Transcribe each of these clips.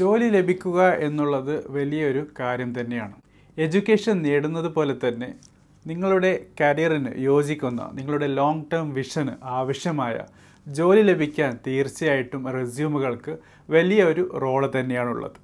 ജോലി ലഭിക്കുക എന്നുള്ളത് വലിയൊരു കാര്യം തന്നെയാണ്. എഡ്യൂക്കേഷൻ നേടുന്നത് പോലെ തന്നെ നിങ്ങളുടെ കരിയറിന് യോജിക്കുന്ന നിങ്ങളുടെ ലോങ് ടേം വിഷന് ആവശ്യമായ ജോലി ലഭിക്കാൻ തീർച്ചയായിട്ടും റെസ്യൂമുകൾക്ക് വലിയൊരു റോൾ തന്നെയാണുള്ളത്.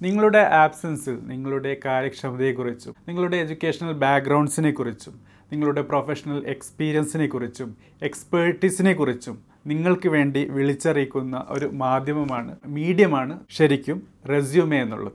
നിങ്ങളുടെ ആബ്സൻസിൽ നിങ്ങളുടെ കാര്യക്ഷമതയെക്കുറിച്ചും നിങ്ങളുടെ എഡ്യൂക്കേഷണൽ ബാക്ക്ഗ്രൗണ്ട്സിനെ കുറിച്ചും നിങ്ങളുടെ പ്രൊഫഷണൽ എക്സ്പീരിയൻസിനെ കുറിച്ചും എക്സ്പേർട്ടീസിനെ കുറിച്ചും നിങ്ങൾക്ക് വേണ്ടി വിളിച്ചറിയിക്കുന്ന ഒരു മാധ്യമമാണ് മീഡിയമാണ് ശരിക്കും റെസ്യൂമേ എന്നുള്ളത്.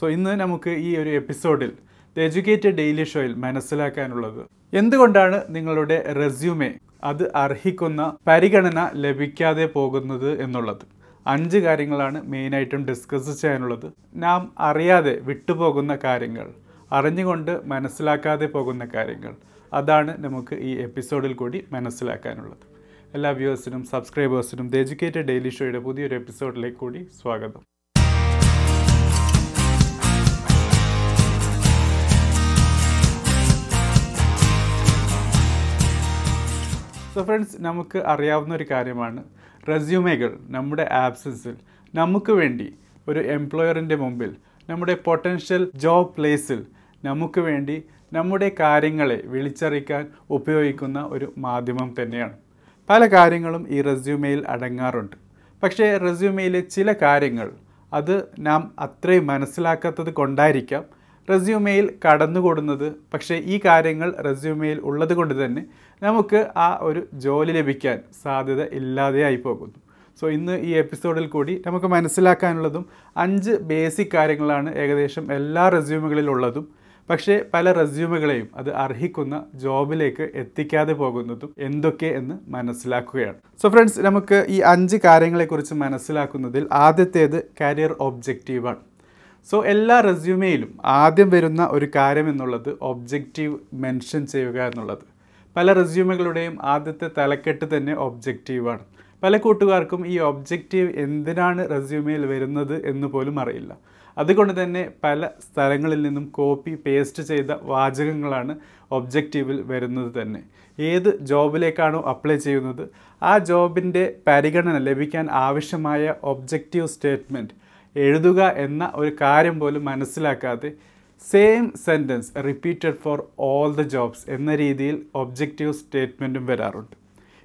സോ ഇന്ന് നമുക്ക് ഈ ഒരു എപ്പിസോഡിൽ ദ എജ്യൂക്കേറ്റഡ് ഡെയിലി ഷോയിൽ മനസ്സിലാക്കാനുള്ളത് എന്തുകൊണ്ടാണ് നിങ്ങളുടെ റെസ്യൂമേ അത് അർഹിക്കുന്ന പരിഗണന ലഭിക്കാതെ പോകുന്നത് എന്നുള്ളത്? അഞ്ച് കാര്യങ്ങളാണ് മെയിനായിട്ടും ഡിസ്കസ് ചെയ്യാനുള്ളത്. നാം അറിയാതെ വിട്ടുപോകുന്ന കാര്യങ്ങൾ അറിഞ്ഞുകൊണ്ട് മനസ്സിലാക്കാതെ പോകുന്ന കാര്യങ്ങൾ. അതാണ് നമുക്ക് ഈ എപ്പിസോഡിൽ കൂടി മനസ്സിലാക്കാനുള്ളത്. എല്ലാ വ്യൂവേഴ്സിനും സബ്സ്ക്രൈബേഴ്സിനും ദ എജ്യൂക്കേറ്റഡ് ഡെയിലി ഷോയുടെ പുതിയൊരു എപ്പിസോഡിലേക്ക് കൂടി സ്വാഗതം. സോ ഫ്രണ്ട്സ് നമുക്ക് അറിയാവുന്ന ഒരു കാര്യമാണ്. റെസ്യൂമേകൾ നമ്മുടെ ആബ്സൻസിൽ നമുക്ക് വേണ്ടി ഒരു എംപ്ലോയറിന്റെ മുമ്പിൽ നമ്മുടെ പൊട്ടൻഷ്യൽ ജോബ് പ്ലേസിൽ നമുക്ക് വേണ്ടി നമ്മുടെ കാര്യങ്ങളെ വിളിച്ചറിയിക്കാൻ ഉപയോഗിക്കുന്ന ഒരു മാധ്യമം തന്നെയാണ്. പല കാര്യങ്ങളും ഈ റെസ്യൂമയിൽ അടങ്ങാറുണ്ട്. പക്ഷേ റെസ്യൂമയിലെ ചില കാര്യങ്ങൾ അത് നാം അത്രയും മനസ്സിലാക്കാത്തത് കൊണ്ടായിരിക്കാം. റെസ്യൂമയിൽ കടന്നുകൂടുന്നത് പക്ഷേ ഈ കാര്യങ്ങൾ റെസ്യൂമയിൽ ഉള്ളത് കൊണ്ട് തന്നെ നമുക്ക് ആ ഒരു ജോലി ലഭിക്കാൻ സാധ്യത ഇല്ലാതെയായി പോകുന്നു. സോ ഇന്ന് ഈ എപ്പിസോഡിൽ കൂടി നമുക്ക് മനസ്സിലാക്കാനുള്ളതും അഞ്ച് ബേസിക് കാര്യങ്ങളാണ് ഏകദേശം എല്ലാ റെസ്യൂമുകളിലുള്ളതും. പക്ഷേ പല റെസ്യൂമുകളെയും അത് അർഹിക്കുന്ന ജോബിലേക്ക് എത്തിക്കാതെ പോകുന്നതും എന്തൊക്കെ എന്ന് മനസ്സിലാക്കുകയാണ്. സോ ഫ്രണ്ട്സ് നമുക്ക് ഈ അഞ്ച് കാര്യങ്ങളെക്കുറിച്ച് മനസ്സിലാക്കുന്നതിൽ ആദ്യത്തേത് കരിയർ ഒബ്ജക്റ്റീവാണ് സോ എല്ലാ റെസ്യൂമേയിലും ആദ്യം വരുന്ന ഒരു കാര്യം എന്നുള്ളത് ഒബ്ജക്റ്റീവ് മെൻഷൻ ചെയ്യുക എന്നുള്ളത്. പല റെസ്യൂമുകളുടെയും ആദ്യത്തെ തലക്കെട്ട് തന്നെ ഒബ്ജക്റ്റീവാണ് പല കൂട്ടുകാർക്കും ഈ ഒബ്ജക്റ്റീവ് എന്തിനാണ് റെസ്യൂമേയിൽ വരുന്നത് എന്ന് പോലും അറിയില്ല. അതുകൊണ്ട് തന്നെ പല സ്ഥലങ്ങളിൽ നിന്നും കോപ്പി പേസ്റ്റ് ചെയ്ത വാചകങ്ങളാണ് ഒബ്ജക്റ്റീവിൽ വരുന്നത് തന്നെ. ഏത് ജോബിലേക്കാണോ അപ്ലൈ ചെയ്യുന്നത് ആ ജോബിന്റെ പരിഗണന ലഭിക്കാൻ ആവശ്യമായ ഒബ്ജക്റ്റീവ് സ്റ്റേറ്റ്മെന്റ് എഴുതുക എന്ന ഒരു കാര്യം പോലും മനസ്സിലാക്കാതെ same sentence repeated for all the jobs എന്ന രീതിയിൽ ഒബ്ജക്റ്റീവ് സ്റ്റേറ്റ്മെന്റും വരാറുണ്ട്.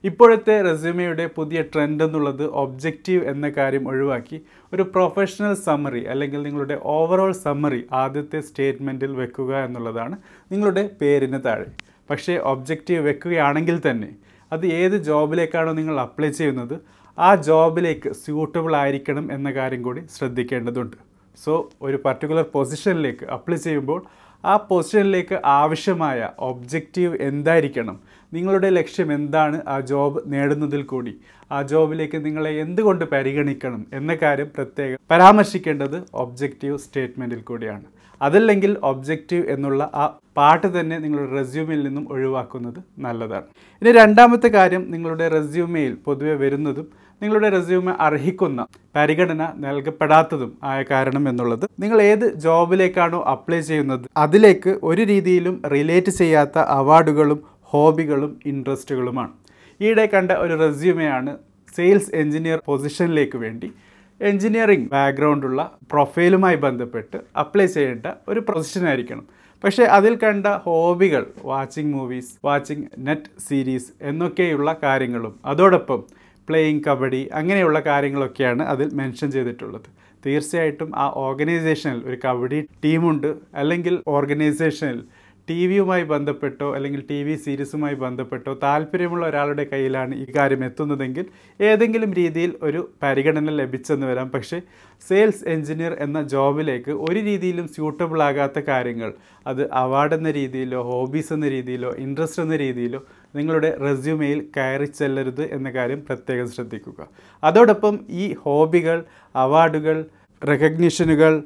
ഇപ്പോഴത്തെ റെസ്യൂമയുടെ പുതിയ ട്രെൻഡ് എന്നുള്ളത് ഒബ്ജക്റ്റീവ് എന്ന കാര്യം ഒഴിവാക്കി ഒരു പ്രൊഫഷണൽ സമ്മറി അല്ലെങ്കിൽ നിങ്ങളുടെ ഓവറോൾ സമ്മറി ആദ്യത്തെ സ്റ്റേറ്റ്മെന്റിൽ വെക്കുക എന്നുള്ളതാണ് നിങ്ങളുടെ പേരിന് താഴെ. പക്ഷേ ഒബ്ജക്റ്റീവ് വെക്കുകയാണെങ്കിൽ തന്നെ അത് ഏത് ജോബിലേക്കാണോ നിങ്ങൾ അപ്ലൈ ചെയ്യുന്നത് ആ ജോബിലേക്ക് സ്യൂട്ടബിൾ ആയിരിക്കണം എന്ന കാര്യം കൂടി ശ്രദ്ധിക്കേണ്ടതുണ്ട്. സോ ഒരു പർട്ടിക്കുലർ പൊസിഷനിലേക്ക് അപ്ലൈ ചെയ്യുമ്പോൾ ആ പൊസിഷനിലേക്ക് ആവശ്യമായ ഒബ്ജക്റ്റീവ് എന്തായിരിക്കണം? നിങ്ങളുടെ ലക്ഷ്യം എന്താണ് ആ ജോബ് നേടുന്നതിൽ കൂടി? ആ ജോബിലേക്ക് നിങ്ങളെ എന്തുകൊണ്ട് പരിഗണിക്കണം എന്ന കാര്യം പ്രത്യേകം പരാമർശിക്കേണ്ടത് ഒബ്ജക്റ്റീവ് സ്റ്റേറ്റ്മെന്റിൽ കൂടിയാണ്. അതല്ലെങ്കിൽ ഒബ്ജക്റ്റീവ് എന്നുള്ള ആ പാട്ട് തന്നെ നിങ്ങളുടെ റെസ്യൂമിൽ നിന്നും ഒഴിവാക്കുന്നത് നല്ലതാണ്. ഇനി രണ്ടാമത്തെ കാര്യം നിങ്ങളുടെ റെസ്യൂമയിൽ പൊതുവെ വരുന്നതും നിങ്ങളുടെ റെസ്യൂമെ അർഹിക്കുന്ന പരിഗണന നൽകപ്പെടാത്തതും ആയ കാരണം എന്നുള്ളത് നിങ്ങൾ ഏത് ജോബിലേക്കാണോ അപ്ലൈ ചെയ്യുന്നത് അതിലേക്ക് ഒരു രീതിയിലും റിലേറ്റ് ചെയ്യാത്ത അവാർഡുകളും ഹോബികളും ഇൻട്രസ്റ്റുകളുമാണ് ഈയിടെ കണ്ട ഒരു റെസ്യൂമെയാണ് സെയിൽസ് എഞ്ചിനീയർ പൊസിഷനിലേക്ക് വേണ്ടി എഞ്ചിനീയറിംഗ് ബാക്ക്ഗ്രൗണ്ടുള്ള പ്രൊഫൈലുമായി ബന്ധപ്പെട്ട് അപ്ലൈ ചെയ്യേണ്ട ഒരു പൊസിഷൻ ആയിരിക്കണം. പക്ഷേ അതിൽ കണ്ട ഹോബികൾ watching movies watching net series എന്നൊക്കെയുള്ള കാര്യങ്ങളും അതോടൊപ്പം പ്ലേയിങ് കബഡി അങ്ങനെയുള്ള കാര്യങ്ങളൊക്കെയാണ് അതിൽ മെൻഷൻ ചെയ്തിട്ടുള്ളത്. തീർച്ചയായിട്ടും ആ ഓർഗനൈസേഷനിൽ ഒരു കബഡി ടീമുണ്ട് അല്ലെങ്കിൽ ഓർഗനൈസേഷനിൽ ടി വിയുമായി ബന്ധപ്പെട്ടോ അല്ലെങ്കിൽ ടി വി സീരീസുമായി ബന്ധപ്പെട്ടോ താല്പര്യമുള്ള ഒരാളുടെ കയ്യിലാണ് ഈ കാര്യം എത്തുന്നതെങ്കിൽ ഏതെങ്കിലും രീതിയിൽ ഒരു പരിഗണന ലഭിച്ചെന്ന് വരാം. പക്ഷേ സെയിൽസ് എഞ്ചിനീയർ എന്ന ജോബിലേക്ക് ഒരു രീതിയിലും സ്യൂട്ടബിൾ ആകാത്ത കാര്യങ്ങൾ അത് അവാർഡ് എന്ന രീതിയിലോ ഹോബീസ് എന്ന രീതിയിലോ ഇൻട്രസ്റ്റ് എന്ന രീതിയിലോ നിങ്ങളുടെ റെസ്യൂമെയിൽ കയറി ചെല്ലരുത് എന്ന കാര്യം പ്രത്യേകം ശ്രദ്ധിക്കുക. അതോടൊപ്പം ഈ ഹോബികൾ അവാർഡുകൾ റെക്കഗ്നീഷനുകൾ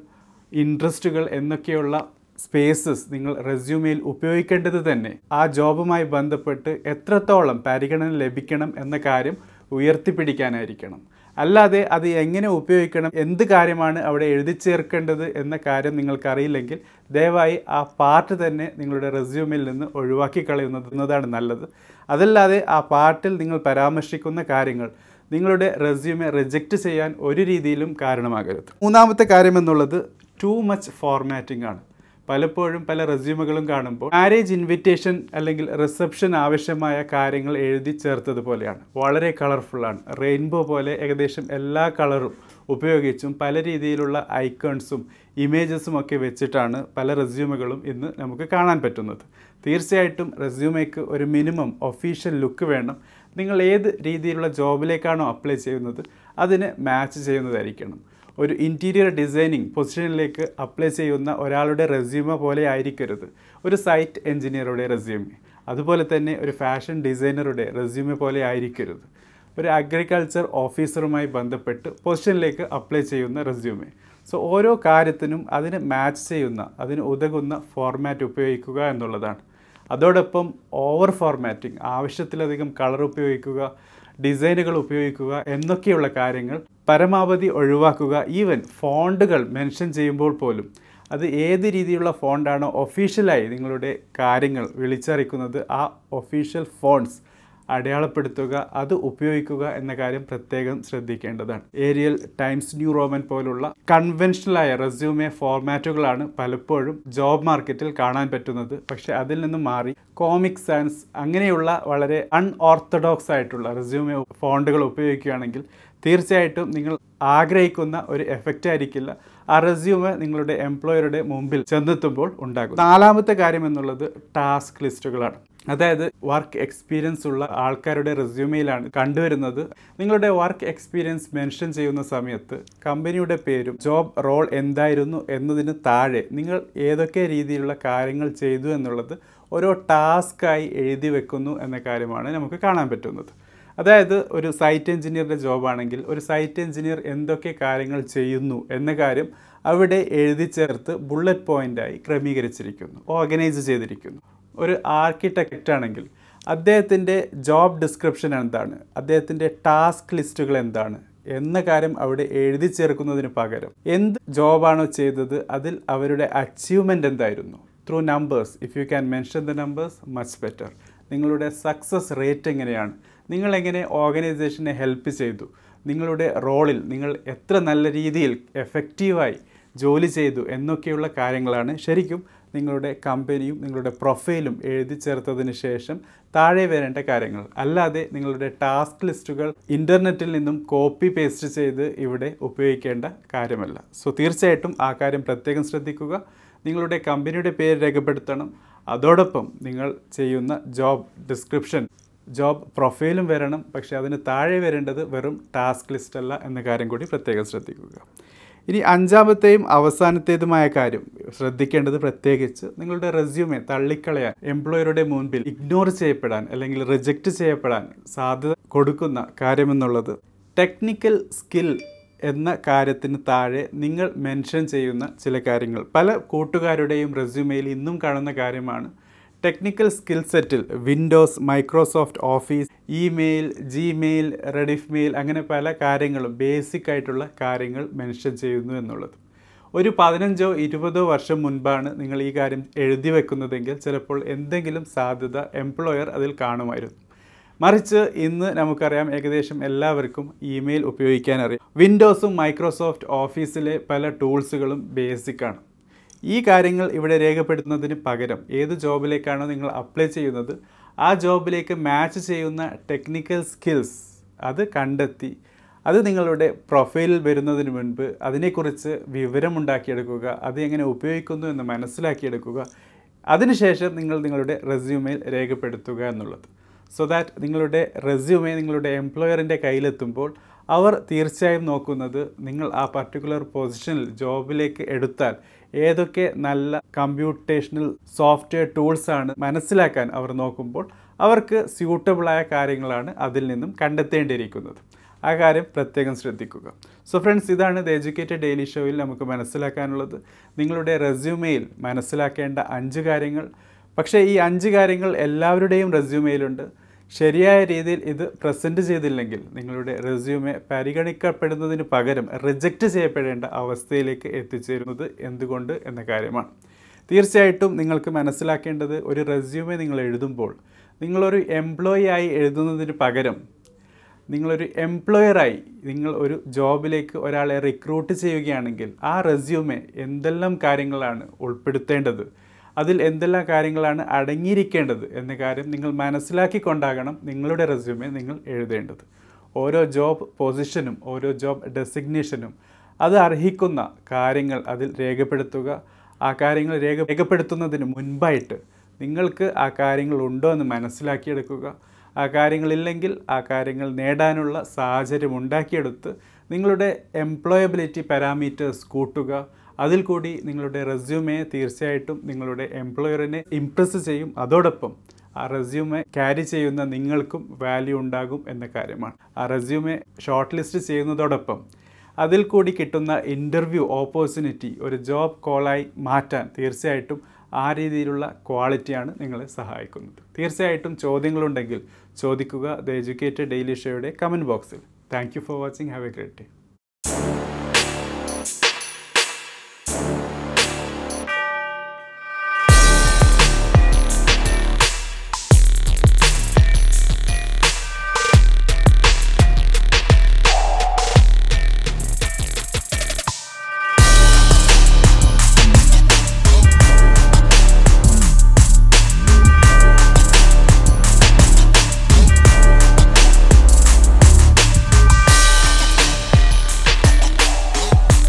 ഇൻട്രസ്റ്റുകൾ എന്നൊക്കെയുള്ള സ്പേസസ് നിങ്ങൾ റെസ്യൂമെയിൽ ഉപയോഗിക്കേണ്ടത് തന്നെ. ആ ജോബുമായി ബന്ധപ്പെട്ട് എത്രത്തോളം പരിഗണന ലഭിക്കണം എന്ന കാര്യം ഉയർത്തിപ്പിടിക്കാനായിരിക്കണം. അല്ലാതെ അത് എങ്ങനെ ഉപയോഗിക്കണം എന്ത് കാര്യമാണ് അവിടെ എഴുതി ചേർക്കേണ്ടത് എന്ന കാര്യം നിങ്ങൾക്കറിയില്ലെങ്കിൽ ദയവായി ആ പാർട്ട് തന്നെ നിങ്ങളുടെ റെസ്യൂമിൽ നിന്ന് ഒഴിവാക്കി കളയുന്നതാണ് നല്ലത്. അതല്ലാതെ ആ പാർട്ടിൽ നിങ്ങൾ പരാമർശിക്കുന്ന കാര്യങ്ങൾ നിങ്ങളുടെ റെസ്യൂമെ റിജക്റ്റ് ചെയ്യാൻ ഒരു രീതിയിലും കാരണമാകരുത്. മൂന്നാമത്തെ കാര്യം എന്നുള്ളത് ടു മച്ച് ഫോർമാറ്റിംഗ് ആണ്. പലപ്പോഴും പല റെസ്യൂമുകളും കാണുമ്പോൾ മാരേജ് ഇൻവിറ്റേഷൻ അല്ലെങ്കിൽ റിസപ്ഷൻ ആവശ്യമായ കാര്യങ്ങൾ എഴുതി ചേർത്തതുപോലെയാണ് വളരെ കളർഫുള്ളാണ് റെയിൻബോ പോലെ ഏകദേശം എല്ലാ കളറും ഉപയോഗിച്ചും പല രീതിയിലുള്ള ഐക്കൺസും ഇമേജസും ഒക്കെ വെച്ചിട്ടാണ് പല റെസ്യൂമുകളും ഇന്ന് നമുക്ക് കാണാൻ പറ്റുന്നത്. തീർച്ചയായിട്ടും റെസ്യൂമേക്ക് ഒരു മിനിമം ഒഫീഷ്യൽ ലുക്ക് വേണം. നിങ്ങൾ ഏത് രീതിയിലുള്ള ജോബിലേക്കാണോ അപ്ലൈ ചെയ്യുന്നത് അതിന് മാച്ച് ചെയ്യുന്നതായിരിക്കണം. ഒരു ഇന്റീരിയർ ഡിസൈനിങ് പൊസിഷനിലേക്ക് അപ്ലൈ ചെയ്യുന്ന ഒരാളുടെ റെസ്യൂമ പോലെ ആയിരിക്കരുത്. ഒരു സൈറ്റ് എഞ്ചിനീയറുടെ റെസ്യൂമെ അതുപോലെ തന്നെ ഒരു ഫാഷൻ ഡിസൈനറുടെ റെസ്യൂമെ പോലെ ആയിരിക്കരുത്. ഒരു അഗ്രികൾച്ചർ ഓഫീസറുമായി ബന്ധപ്പെട്ട് പൊസിഷനിലേക്ക് അപ്ലൈ ചെയ്യുന്ന റെസ്യൂമെ സോ ഓരോ കാര്യത്തിനും അതിന് മാച്ച് ചെയ്യുന്ന അതിന് ഉതകുന്ന ഫോർമാറ്റ് ഉപയോഗിക്കുക എന്നുള്ളതാണ്. അതോടൊപ്പം ഓവർ ഫോർമാറ്റിംഗ് ആവശ്യത്തിലധികം കളർ ഉപയോഗിക്കുക ഡിസൈനുകൾ ഉപയോഗിക്കുക എന്നൊക്കെയുള്ള കാര്യങ്ങൾ പരമാവധി ഒഴിവാക്കുക. ഈവൻ ഫോണ്ടുകൾ മെൻഷൻ ചെയ്യുമ്പോൾ പോലും അത് ഏത് രീതിയിലുള്ള ഫോണ്ടാണോ ഒഫീഷ്യലായി നിങ്ങളുടെ കാര്യങ്ങൾ വിളിച്ചറിയിക്കുന്നത് ആ ഒഫീഷ്യൽ ഫോൺസ് അടയാളപ്പെടുത്തുക അത് ഉപയോഗിക്കുക എന്ന കാര്യം പ്രത്യേകം ശ്രദ്ധിക്കേണ്ടതാണ്. ഏരിയൽ ടൈംസ് ന്യൂ റോമൻ പോലുള്ള കൺവെൻഷനലായ റെസ്യൂമെ ഫോർമാറ്റുകളാണ് പലപ്പോഴും ജോബ് മാർക്കറ്റിൽ കാണാൻ പറ്റുന്നത്. പക്ഷേ അതിൽ നിന്ന് മാറി കോമിക് സയൻസ് അങ്ങനെയുള്ള വളരെ അൺഓർത്തഡോക്സ് ആയിട്ടുള്ള റെസ്യൂമെ ഫോണ്ടുകൾ ഉപയോഗിക്കുകയാണെങ്കിൽ തീർച്ചയായിട്ടും നിങ്ങൾ ആഗ്രഹിക്കുന്ന ഒരു എഫക്റ്റ് ആയിരിക്കില്ല. ആ റെസ്യൂമ് നിങ്ങളുടെ എംപ്ലോയറുടെ മുമ്പിൽ ചെന്നെത്തുമ്പോൾ ഉണ്ടാകും. നാലാമത്തെ കാര്യം എന്നുള്ളത് ടാസ്ക് ലിസ്റ്റുകളാണ്. അതായത് വർക്ക് എക്സ്പീരിയൻസ് ഉള്ള ആൾക്കാരുടെ റെസ്യൂമയിലാണ് കണ്ടുവരുന്നത്. നിങ്ങളുടെ വർക്ക് എക്സ്പീരിയൻസ് മെൻഷൻ ചെയ്യുന്ന സമയത്ത് കമ്പനിയുടെ പേരും ജോബ് റോൾ എന്തായിരുന്നു എന്നതിന് താഴെ നിങ്ങൾ ഏതൊക്കെ രീതിയിലുള്ള കാര്യങ്ങൾ ചെയ്തു എന്നുള്ളത് ഓരോ ടാസ്ക്കായി എഴുതി വെക്കുന്നു എന്ന കാര്യമാണ് നമുക്ക് കാണാൻ പറ്റുന്നത്. അതായത് ഒരു സൈറ്റ് എഞ്ചിനീയറുടെ ജോബാണെങ്കിൽ ഒരു സൈറ്റ് എഞ്ചിനീയർ എന്തൊക്കെ കാര്യങ്ങൾ ചെയ്യുന്നു എന്ന കാര്യം അവിടെ എഴുതി ചേർത്ത് ബുള്ളറ്റ് പോയിന്റായി ക്രമീകരിച്ചിരിക്കുന്നു ഓർഗനൈസ് ചെയ്തിരിക്കുന്നു. ഒരു ആർക്കിടെക്റ്റ് ആണെങ്കിൽ അദ്ദേഹത്തിന്റെ ജോബ് ഡിസ്ക്രിപ്ഷൻ എന്താണ്? അദ്ദേഹത്തിന്റെ ടാസ്ക് ലിസ്റ്റുകൾ എന്താണ്? എന്ന കാര്യം അവിടെ എഴുതി ചേർക്കുന്നതിന് പകരം എന്ത് ജോബാണോ ചെയ്തത് അതിൽ അവരുടെ അച്ചീവ്മെന്റ് എന്തായിരുന്നു? Through numbers if you can mention the numbers much better നിങ്ങളുടെ സക്സസ് റേറ്റ് എങ്ങനെയാണ്? നിങ്ങൾ എങ്ങനെ ഓർഗനൈസേഷനെ ഹെൽപ്പ് ചെയ്തു? നിങ്ങളുടെ റോളിൽ നിങ്ങൾ എത്ര നല്ല രീതിയിൽ എഫക്റ്റീവായി ജോലി ചെയ്തു എന്നൊക്കെയുള്ള കാര്യങ്ങളാണ് ശരിക്കും നിങ്ങളുടെ കമ്പനിയും നിങ്ങളുടെ പ്രൊഫൈലും എഴുതി ചേർത്തതിന് ശേഷം താഴെ വരേണ്ട കാര്യങ്ങൾ. അല്ലാതെ നിങ്ങളുടെ ടാസ്ക് ലിസ്റ്റുകൾ ഇന്റർനെറ്റിൽ നിന്നും കോപ്പി പേസ്റ്റ് ചെയ്ത് ഇവിടെ ഉപയോഗിക്കേണ്ട കാര്യമല്ല. സോ തീർച്ചയായിട്ടും ആ കാര്യം പ്രത്യേകം ശ്രദ്ധിക്കുക. നിങ്ങളുടെ കമ്പനിയുടെ പേര് രേഖപ്പെടുത്തണം. അതോടൊപ്പം നിങ്ങൾ ചെയ്യുന്ന ജോബ് ഡിസ്ക്രിപ്ഷൻ ജോബ് പ്രൊഫൈലും വരണം. പക്ഷേ അതിന് താഴെ വരേണ്ടത് വെറും ടാസ്ക് ലിസ്റ്റ് അല്ല എന്ന കാര്യം കൂടി പ്രത്യേകം ശ്രദ്ധിക്കുക. ഇനി അഞ്ചാമത്തെയും അവസാനത്തേതുമായ കാര്യം ശ്രദ്ധിക്കേണ്ടത് പ്രത്യേകിച്ച് നിങ്ങളുടെ റെസ്യൂമെ തള്ളിക്കളയാൻ എംപ്ലോയറുടെ മുൻപിൽ ഇഗ്നോർ ചെയ്യപ്പെടാൻ അല്ലെങ്കിൽ റിജക്റ്റ് ചെയ്യപ്പെടാൻ സാധ്യത കൊടുക്കുന്ന കാര്യമെന്നുള്ളത് ടെക്നിക്കൽ സ്കിൽ എന്ന കാര്യത്തിന് താഴെ നിങ്ങൾ മെൻഷൻ ചെയ്യുന്ന ചില കാര്യങ്ങൾ. പല കൂട്ടുകാരുടെയും റെസ്യൂമെയിൽ ഇന്നും കാണുന്ന കാര്യമാണ് ടെക്നിക്കൽ സ്കിൽ സെറ്റിൽ Windows Microsoft Office email Gmail Rediff mail അങ്ങനെ പല കാര്യങ്ങളും ബേസിക് ആയിട്ടുള്ള കാര്യങ്ങൾ മെൻഷൻ ചെയ്യുന്നു എന്നുള്ളത്. ഒരു പതിനഞ്ചോ ഇരുപതോ വർഷം മുൻപാണ് നിങ്ങൾ ഈ കാര്യം എഴുതി വെക്കുന്നതെങ്കിൽ ചിലപ്പോൾ എന്തെങ്കിലും സാധ്യത എംപ്ലോയർ അതിൽ കാണുമായിരുന്നു. മറിച്ച് ഇന്ന് നമുക്കറിയാം ഏകദേശം എല്ലാവർക്കും ഇമെയിൽ ഉപയോഗിക്കാനറിയാം വിൻഡോസും മൈക്രോസോഫ്റ്റ് ഓഫീസിലെ പല ടൂൾസുകളും ബേസിക്കാണ് ഈ കാര്യങ്ങൾ ഇവിടെ രേഖപ്പെടുത്തുന്നതിന് പകരം ഏത് ജോബിലേക്കാണോ നിങ്ങൾ അപ്ലൈ ചെയ്യുന്നത് ആ ജോബിലേക്ക് മാച്ച് ചെയ്യുന്ന ടെക്നിക്കൽ സ്കിൽസ് അത് കണ്ടെത്തി അത് നിങ്ങളുടെ പ്രൊഫൈലിൽ വരുന്നതിന് മുൻപ് അതിനെക്കുറിച്ച് വിവരമുണ്ടാക്കിയെടുക്കുക അത് എങ്ങനെ ഉപയോഗിക്കുന്നു എന്ന് മനസ്സിലാക്കിയെടുക്കുക. അതിനുശേഷം നിങ്ങൾ നിങ്ങളുടെ റെസ്യൂമയിൽ രേഖപ്പെടുത്തുക എന്നുള്ളത്. സോ ദാറ്റ് നിങ്ങളുടെ റെസ്യൂമേ നിങ്ങളുടെ എംപ്ലോയറിന്റെ കയ്യിലെത്തുമ്പോൾ അവർ തീർച്ചയായും നോക്കുന്നത് നിങ്ങൾ ആ പർട്ടിക്കുലർ പൊസിഷനിൽ ജോബിലേക്ക് എടുത്താൽ ഏതൊക്കെ നല്ല കമ്പ്യൂട്ടേഷണൽ സോഫ്റ്റ്വെയർ ടൂൾസാണ് മനസ്സിലാക്കാൻ അവർ നോക്കുമ്പോൾ അവർക്ക് സ്യൂട്ടബിളായ കാര്യങ്ങളാണ് അതിൽ നിന്നും കണ്ടെത്തേണ്ടിയിരിക്കുന്നത്. ആ കാര്യം പ്രത്യേകം ശ്രദ്ധിക്കുക. സോ ഫ്രണ്ട്സ് ഇതാണ് ദ എഡ്യൂക്കേറ്റഡ് ഡെയിലി ഷോയിൽ നമുക്ക് മനസ്സിലാക്കാനുള്ളത്. നിങ്ങളുടെ റെസ്യൂമെയിൽ മനസ്സിലാക്കേണ്ട അഞ്ച് കാര്യങ്ങൾ. പക്ഷേ ഈ അഞ്ച് കാര്യങ്ങൾ എല്ലാവരുടെയും റെസ്യൂമെയിലുണ്ട് ശരിയായ രീതിയിൽ ഇത് പ്രസന്റ് ചെയ്തില്ലെങ്കിൽ നിങ്ങളുടെ റെസ്യൂമെ പരിഗണിക്കപ്പെടുന്നതിന് പകരം റിജക്റ്റ് ചെയ്യപ്പെടേണ്ട അവസ്ഥയിലേക്ക് എത്തിച്ചേരുന്നത് എന്തുകൊണ്ട് എന്ന കാര്യമാണ്. തീർച്ചയായിട്ടും നിങ്ങൾക്ക് മനസ്സിലാക്കേണ്ടത് ഒരു റെസ്യൂമെ നിങ്ങൾ എഴുതുമ്പോൾ നിങ്ങളൊരു എംപ്ലോയി ആയി എഴുതുന്നതിന് പകരം നിങ്ങളൊരു എംപ്ലോയറായി നിങ്ങൾ ഒരു ജോബിലേക്ക് ഒരാളെ റിക്രൂട്ട് ചെയ്യുകയാണെങ്കിൽ ആ റെസ്യൂമെ എന്തെല്ലാം കാര്യങ്ങളാണ് ഉൾപ്പെടുത്തേണ്ടത്? അതിൽ എന്തെല്ലാം കാര്യങ്ങളാണ് അടങ്ങിയിരിക്കേണ്ടത് എന്ന കാര്യം നിങ്ങൾ മനസ്സിലാക്കിക്കൊണ്ടാകണം നിങ്ങളുടെ റെസ്യൂമെ നിങ്ങൾ എഴുതേണ്ടത്. ഓരോ ജോബ് പൊസിഷനും ഓരോ ജോബ് ഡെസിഗ്നേഷനും അത് അർഹിക്കുന്ന കാര്യങ്ങൾ അതിൽ രേഖപ്പെടുത്തുക. ആ കാര്യങ്ങൾ രേഖ രേഖപ്പെടുത്തുന്നതിന് മുൻപായിട്ട് നിങ്ങൾക്ക് ആ കാര്യങ്ങൾ ഉണ്ടോ എന്ന് മനസ്സിലാക്കിയെടുക്കുക. ആ കാര്യങ്ങളില്ലെങ്കിൽ ആ കാര്യങ്ങൾ നേടാനുള്ള സാഹചര്യം ഉണ്ടാക്കിയെടുത്ത് നിങ്ങളുടെ എംപ്ലോയബിലിറ്റി പാരാമീറ്റേഴ്സ് കൂട്ടുക. അതിൽ കൂടി നിങ്ങളുടെ റെസ്യൂമെ തീർച്ചയായിട്ടും നിങ്ങളുടെ എംപ്ലോയറിനെ ഇംപ്രസ് ചെയ്യും. അതോടൊപ്പം ആ റെസ്യൂമെ ക്യാരി ചെയ്യുന്ന നിങ്ങൾക്കും വാല്യൂ ഉണ്ടാകും എന്ന കാര്യമാണ്. ആ റെസ്യൂമെ ഷോർട്ട് ലിസ്റ്റ് ചെയ്യുന്നതോടൊപ്പം അതിൽ കൂടി കിട്ടുന്ന ഇന്റർവ്യൂ ഓപ്പർച്യൂണിറ്റി ഒരു ജോബ് കോളായി മാറ്റാൻ തീർച്ചയായിട്ടും ആ രീതിയിലുള്ള ക്വാളിറ്റിയാണ് നിങ്ങളെ സഹായിക്കുന്നത്. തീർച്ചയായിട്ടും ചോദ്യങ്ങളുണ്ടെങ്കിൽ ചോദിക്കുക ദ എഡ്യൂക്കേറ്റഡ് ഡെയിലി ഷോയുടെ കമന്റ് ബോക്സിൽ thank you for watching have a great day